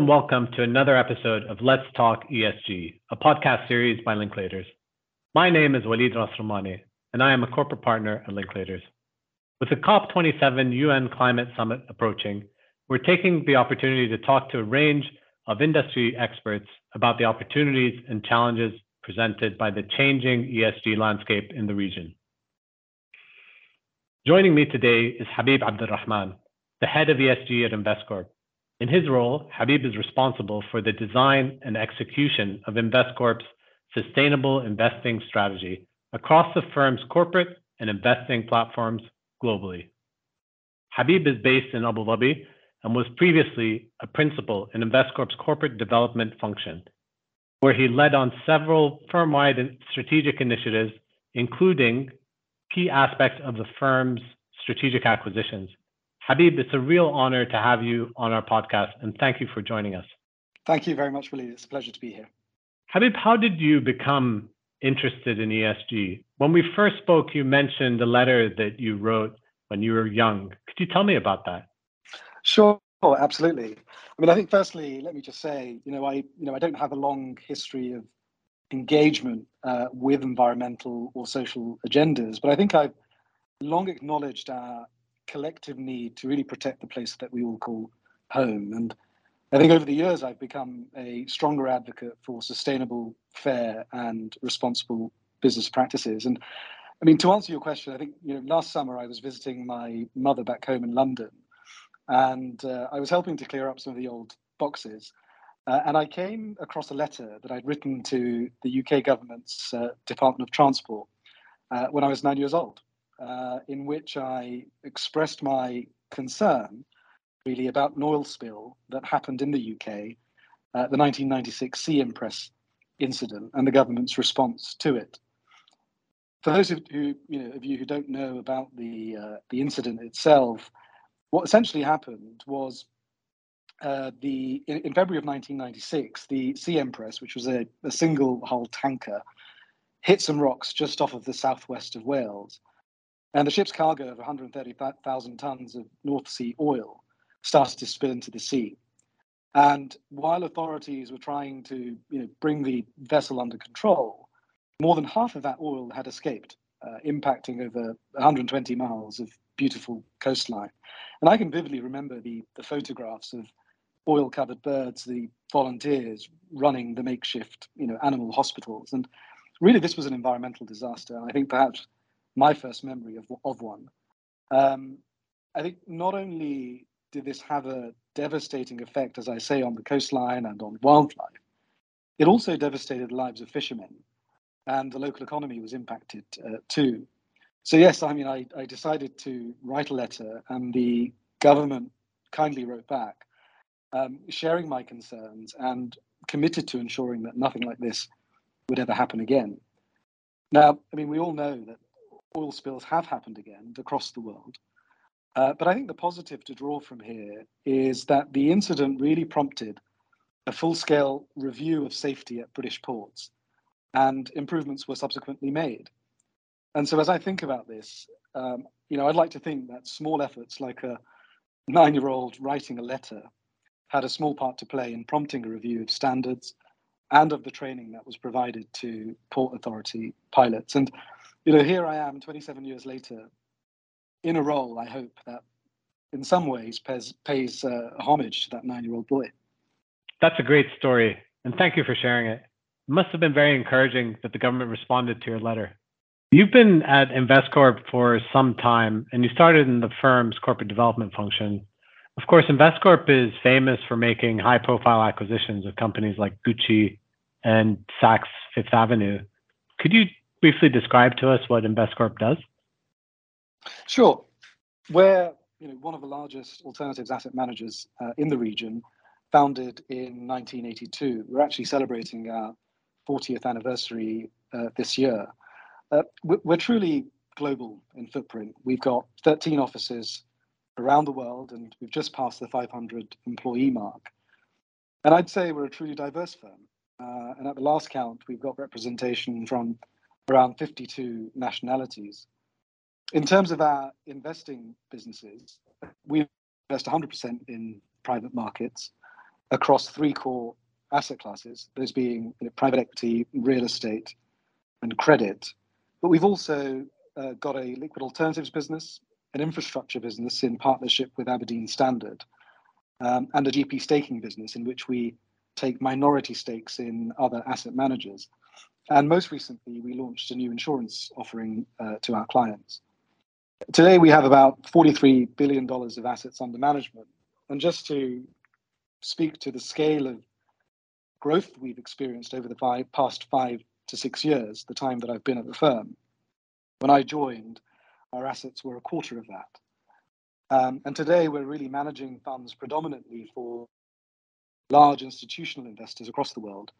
and welcome to another episode of Let's Talk ESG, a podcast series by Linklaters. My name is Waleed Rasromani, and I am a corporate partner at Linklaters. With the COP27 UN Climate Summit approaching, we're taking the opportunity to talk to a range of industry experts about the opportunities and challenges presented by the changing ESG landscape in the region. Joining me today is Habib Abdur-Rahman, the head of ESG at Investcorp. In his role, Habib is responsible for the design and execution of Investcorp's sustainable investing strategy across the firm's corporate and investing platforms globally. Habib is based in Abu Dhabi and was previously a principal in Investcorp's corporate development function, where he led on several firm-wide strategic initiatives, including key aspects of the firm's strategic acquisitions. Habib, it's a real honor to have you on our podcast, and thank you for joining us. Thank you very much, Willie. It's a pleasure to be here. Habib, how did you become interested in ESG? When we first spoke, you mentioned a letter that you wrote when you were young. Could you tell me about that? Sure, absolutely. I mean, I think firstly, let me just say, you know, I, you know, I don't have a long history of engagement uh, with environmental or social agendas, but I think I've long acknowledged our collective need to really protect the place that we all call home. And I think over the years, I've become a stronger advocate for sustainable, fair, and responsible business practices. And I mean, to answer your question, I think you know, last summer I was visiting my mother back home in London, and uh, I was helping to clear up some of the old boxes. Uh, and I came across a letter that I'd written to the UK government's uh, Department of Transport uh, when I was nine years old uh, in which I expressed my concern really about an oil spill that happened in the UK, uh, the 1996 Sea Empress incident, and the government's response to it. For those of, who, you know, of you who don't know about the, uh, the incident itself, what essentially happened was uh, the in, in, February of 1996, the Sea Empress, which was a, a single hull tanker, hit some rocks just off of the southwest of Wales and the ship's cargo of 130,000 tons of North Sea oil started to spill into the sea. And while authorities were trying to you know, bring the vessel under control, more than half of that oil had escaped, uh, impacting over 120 miles of beautiful coastline. And I can vividly remember the, the photographs of oil covered birds, the volunteers running the makeshift you know, animal hospitals. And really, this was an environmental disaster. And I think perhaps my first memory of, of one. Um, I think not only did this have a devastating effect, as I say, on the coastline and on wildlife, it also devastated the lives of fishermen, and the local economy was impacted uh, too. So yes, I mean, I, I decided to write a letter, and the government kindly wrote back, um, sharing my concerns and committed to ensuring that nothing like this would ever happen again. Now, I mean, we all know that oil spills have happened again across the world. Uh, but I think the positive to draw from here is that the incident really prompted a full scale review of safety at British ports, and improvements were subsequently made. And so, as I think about this, um, you know, I'd like to think that small efforts like a nine year old writing a letter had a small part to play in prompting a review of standards and of the training that was provided to port authority pilots. And you know, here I am 27 years later in a role, I hope, that in some ways pays, pays uh, homage to that nine year old boy. That's a great story. And thank you for sharing it. It must have been very encouraging that the government responded to your letter. You've been at Investcorp for some time and you started in the firm's corporate development function. Of course, Investcorp is famous for making high profile acquisitions of companies like Gucci and Saks Fifth Avenue. Could you briefly describe to us what Investcorp does? Sure. We're you know, one of the largest alternatives asset managers uh, in the region, founded in 1982. We're actually celebrating our 40th anniversary uh, this year. Uh, we're truly global in footprint. We've got 13 offices around the world, and we've just passed the 500 employee mark. And I'd say we're a truly diverse firm. Uh, and at the last count, we've got representation from around 52 nationalities. In terms of our investing businesses, we invest 100% in private markets. across three core asset classes, those being private equity, real estate, and credit. But we've also uh, got a liquid alternatives business, an infrastructure business in partnership with Aberdeen Standard, um, and a GP staking business in which we take minority stakes in other asset managers. And most recently, we launched a new insurance offering uh, to our clients. Today, we have about $43 billion of assets under management. And just to speak to the scale of growth we've experienced over the five, past five to six years, the time that I've been at the firm, when I joined, our assets were a quarter of that. Um, and today, we're really managing funds predominantly for large institutional investors across the world,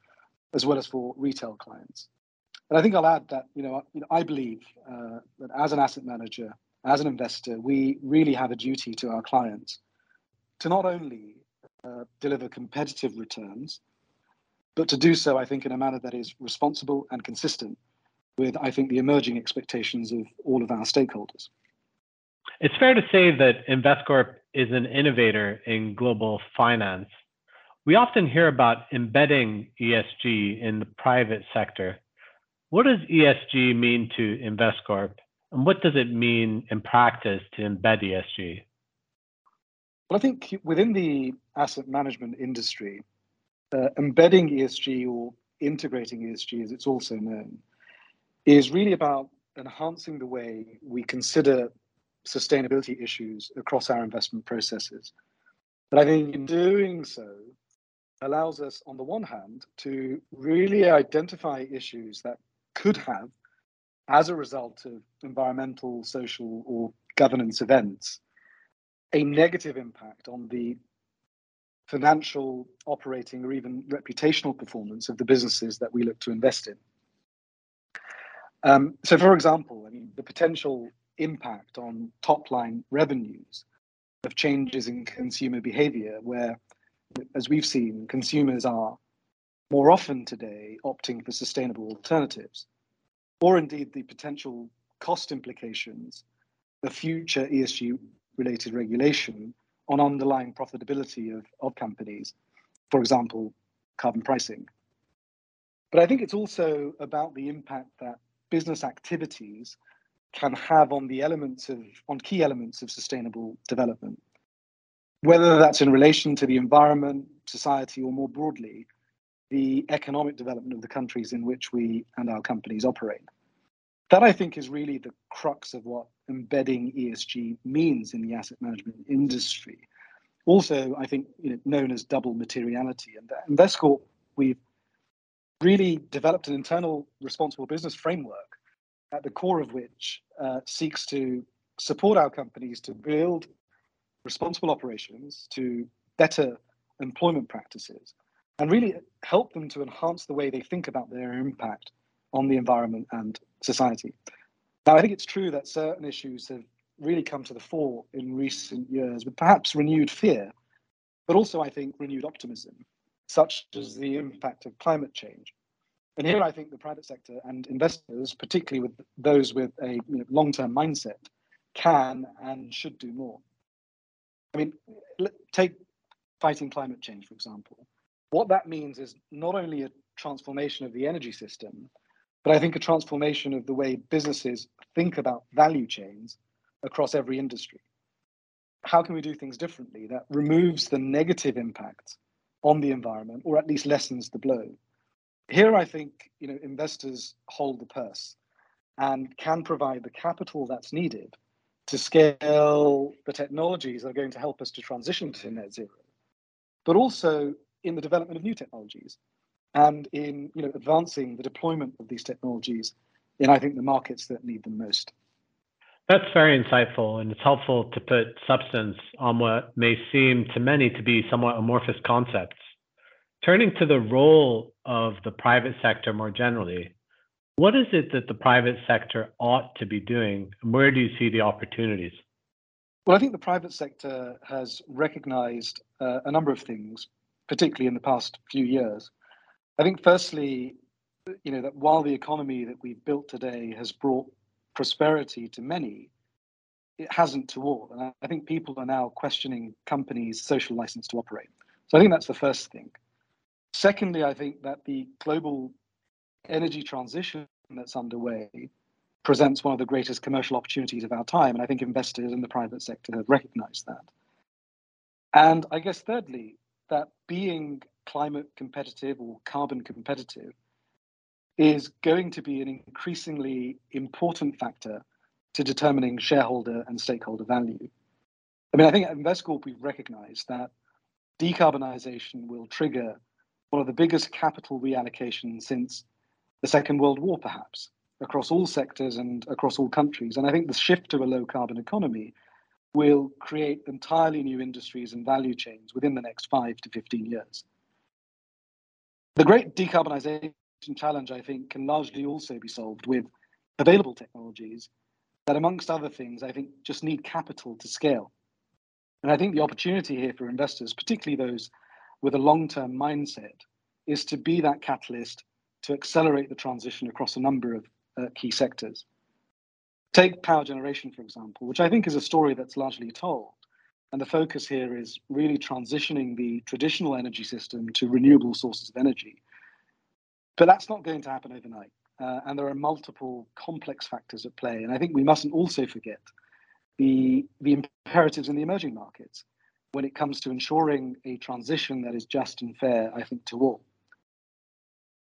as well as for retail clients. And I think I'll add that you know, you know I believe uh, that as an asset manager, as an investor, we really have a duty to our clients to not only uh, deliver competitive returns, but to do so, I think, in a manner that is responsible and consistent with, I think, the emerging expectations of all of our stakeholders. It's fair to say that Investcorp is an innovator in global finance. We often hear about embedding ESG in the private sector. What does ESG mean to Investcorp, and what does it mean in practice to embed ESG? Well, I think within the asset management industry, uh, embedding ESG or integrating ESG, as it's also known, is really about enhancing the way we consider sustainability issues across our investment processes. But I think in doing so, allows us, on the one hand, to really identify issues that could have, as a result of environmental, social, or governance events, a negative impact on the financial, operating, or even reputational performance of the businesses that we look to invest in. Um, so, for example, I mean, the potential impact on top line revenues of changes in consumer behavior, where as we've seen, consumers are more often today opting for sustainable alternatives, or indeed the potential cost implications of future ESG related regulation on underlying profitability of, of companies, for example, carbon pricing. But I think it's also about the impact that business activities can have on the elements of on key elements of sustainable development whether that's in relation to the environment, society, or more broadly, the economic development of the countries in which we and our companies operate. That I think is really the crux of what embedding ESG means in the asset management industry. Also, I think you know, known as double materiality. And at Investcorp, we've really developed an internal responsible business framework at the core of which uh, seeks to support our companies to build responsible operations to better employment practices and really help them to enhance the way they think about their impact on the environment and society. Now, I think it's true that certain issues have really come to the fore in recent years with perhaps renewed fear, but also, I think, renewed optimism, such as the impact of climate change. And here I think the private sector and investors, particularly with those with a you know, long term mindset, can and should do more. I mean, take fighting climate change, for example. What that means is not only a transformation of the energy system, but I think a transformation of the way businesses think about value chains across every industry. How can we do things differently that removes the negative impact on the environment or at least lessens the blow? Here, I think you know investors hold the purse and can provide the capital that's needed to scale the technologies that are going to help us to transition to net zero, but also in the development of new technologies and in you know advancing the deployment of these technologies in I think the markets that need them most. That's very insightful, and it's helpful to put substance on what may seem to many to be somewhat amorphous concepts. Turning to the role of the private sector more generally, what is it that the private sector ought to be doing? And where do you see the opportunities? Well, I think the private sector has recognized uh, a number of things, particularly in the past few years. I think, firstly, you know, that while the economy that we've built today has brought prosperity to many, it hasn't to all. And I think people are now questioning companies' social license to operate. So I think that's the first thing. Secondly, I think that the global energy transition that's underway presents one of the greatest commercial opportunities of our time. And I think investors in the private sector have recognized that. And I guess, thirdly, that being climate competitive or carbon competitive is going to be an increasingly important factor to determining shareholder and stakeholder value. I mean, I think at Investcorp, we've recognized that decarbonization will trigger one of the biggest capital reallocations since the Second World War, perhaps, across all sectors and across all countries. And I think the shift to a low carbon economy will create entirely new industries and value chains within the next five to 15 years. The great decarbonization challenge, I think, can largely also be solved with available technologies that, amongst other things, I think just need capital to scale. And I think the opportunity here for investors, particularly those with a long term mindset, is to be that catalyst to accelerate the transition across a number of uh, key sectors. Take power generation, for example, which I think is a story that's largely told. And the focus here is really transitioning the traditional energy system to renewable sources of energy. But that's not going to happen overnight. Uh, and there are multiple complex factors at play. And I think we mustn't also forget the, the imperatives in the emerging markets when it comes to ensuring a transition that is just and fair, I think, to all.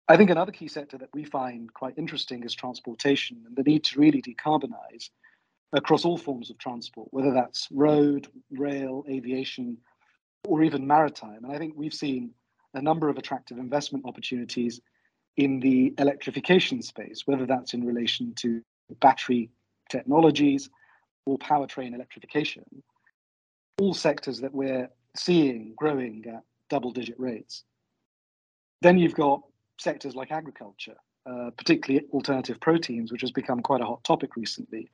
I think another key sector that we find quite interesting is transportation and the need to really decarbonize across all forms of transport, whether that's road, rail, aviation, or even maritime. And I think we've seen a number of attractive investment opportunities in the electrification space, whether that's in relation to battery technologies or powertrain electrification, all sectors that we're seeing growing at double digit rates. Then you've got sectors like agriculture, uh, particularly alternative proteins, which has become quite a hot topic recently.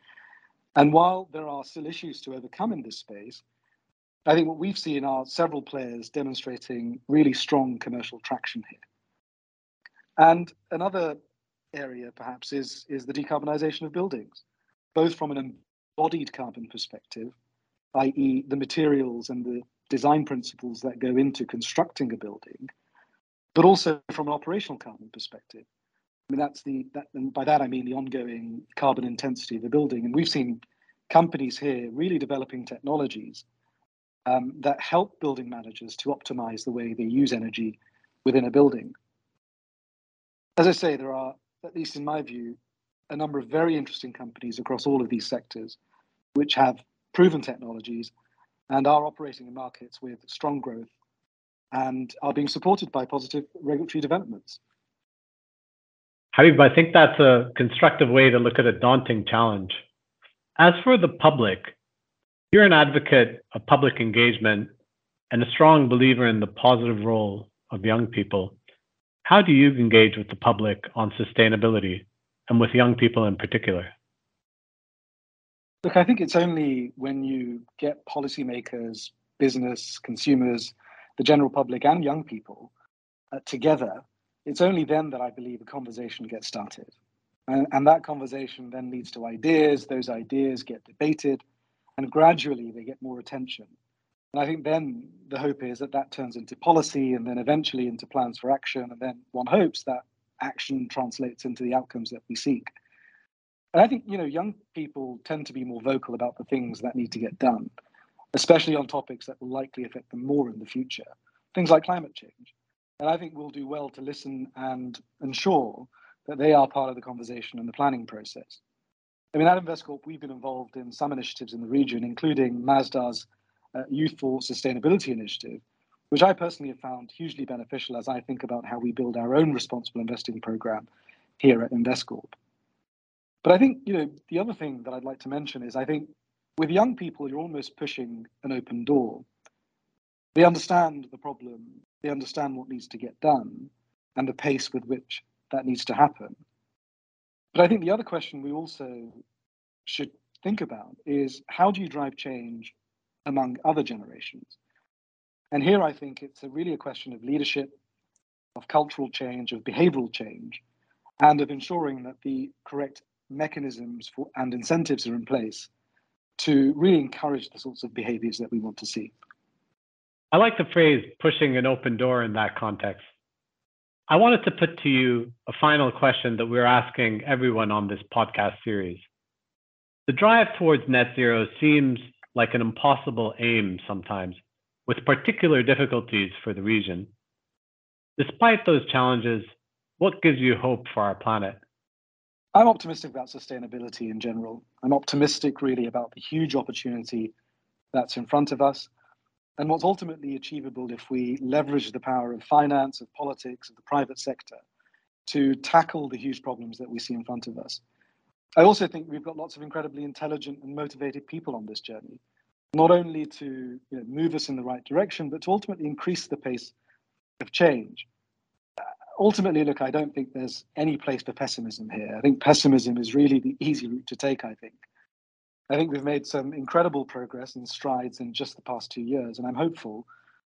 And while there are still issues to overcome in this space, I think what we've seen are several players demonstrating really strong commercial traction here. And another area, perhaps, is, is the decarbonisation of buildings, both from an embodied carbon perspective, i.e., the materials and the design principles that go into constructing a building, but also from an operational carbon perspective. I mean, that's the that, and by that I mean the ongoing carbon intensity of the building. And we've seen companies here really developing technologies um, that help building managers to optimize the way they use energy within a building. As I say, there are, at least in my view, a number of very interesting companies across all of these sectors which have proven technologies and are operating in markets with strong growth and are being supported by positive regulatory developments. Habib, I think that's a constructive way to look at a daunting challenge. As for the public, you're an advocate of public engagement and a strong believer in the positive role of young people. How do you engage with the public on sustainability and with young people in particular? Look, I think it's only when you get policymakers, business, consumers, the general public, and young people uh, together, it's only then that I believe a conversation gets started. And, and that conversation then leads to ideas, those ideas get debated, and gradually they get more attention. And I think then the hope is that that turns into policy and then eventually into plans for action. And then one hopes that action translates into the outcomes that we seek. And I think, you know, young people tend to be more vocal about the things that need to get done, especially on topics that will likely affect them more in the future, things like climate change. And I think we'll do well to listen and ensure that they are part of the conversation and the planning process. I mean, at Investcorp, we've been involved in some initiatives in the region, including Masdar's uh, Youth for Sustainability initiative, which I personally have found hugely beneficial as I think about how we build our own responsible investing program here at Investcorp. But I think, you know, the other thing that I'd like to mention is I think with young people, you're almost pushing an open door. They understand the problem, they understand what needs to get done, and the pace with which that needs to happen. But I think the other question we also should think about is how do you drive change among other generations? And here I think it's a really a question of leadership, of cultural change, of behavioral change, and of ensuring that the correct mechanisms for, and incentives are in place to really encourage the sorts of behaviors that we want to see. I like the phrase pushing an open door in that context. I wanted to put to you a final question that we're asking everyone on this podcast series. The drive towards net zero seems like an impossible aim sometimes, with particular difficulties for the region. Despite those challenges, what gives you hope for our planet? I'm optimistic about sustainability in general. I'm optimistic really about the huge opportunity that's in front of us and what's ultimately achievable if we leverage the power of finance, of politics, of the private sector to tackle the huge problems that we see in front of us. I also think we've got lots of incredibly intelligent and motivated people on this journey, not only to you know, move us in the right direction, but to ultimately increase the pace of change. Ultimately, look, I don't think there's any place for pessimism here. I think pessimism is really the easy route to take, I think. I think we've made some incredible progress and strides in just the past two years, and I'm hopeful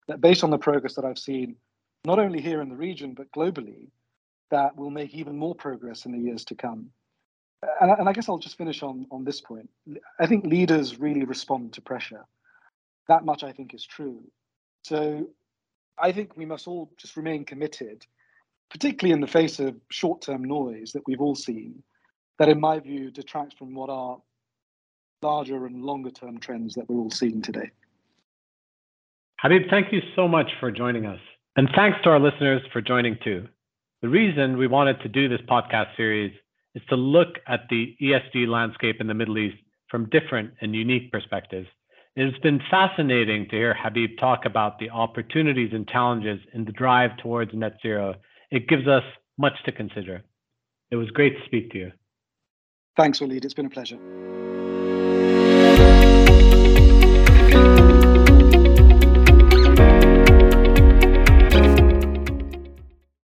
that based on the progress that I've seen, not only here in the region, but globally, that we'll make even more progress in the years to come. And, and I guess I'll just finish on, on this point. I think leaders really respond to pressure. That much I think is true. So I think we must all just remain committed, particularly in the face of short term noise that we've all seen, that in my view detracts from what are larger and longer term trends that we're all seeing today. Habib, thank you so much for joining us. And thanks to our listeners for joining too. The reason we wanted to do this podcast series is to look at the ESG landscape in the Middle East from different and unique perspectives. It's been fascinating to hear Habib talk about the opportunities and challenges in the drive towards net zero. It gives us much to consider. It was great to speak to you. Thanks, Waleed. It's been a pleasure.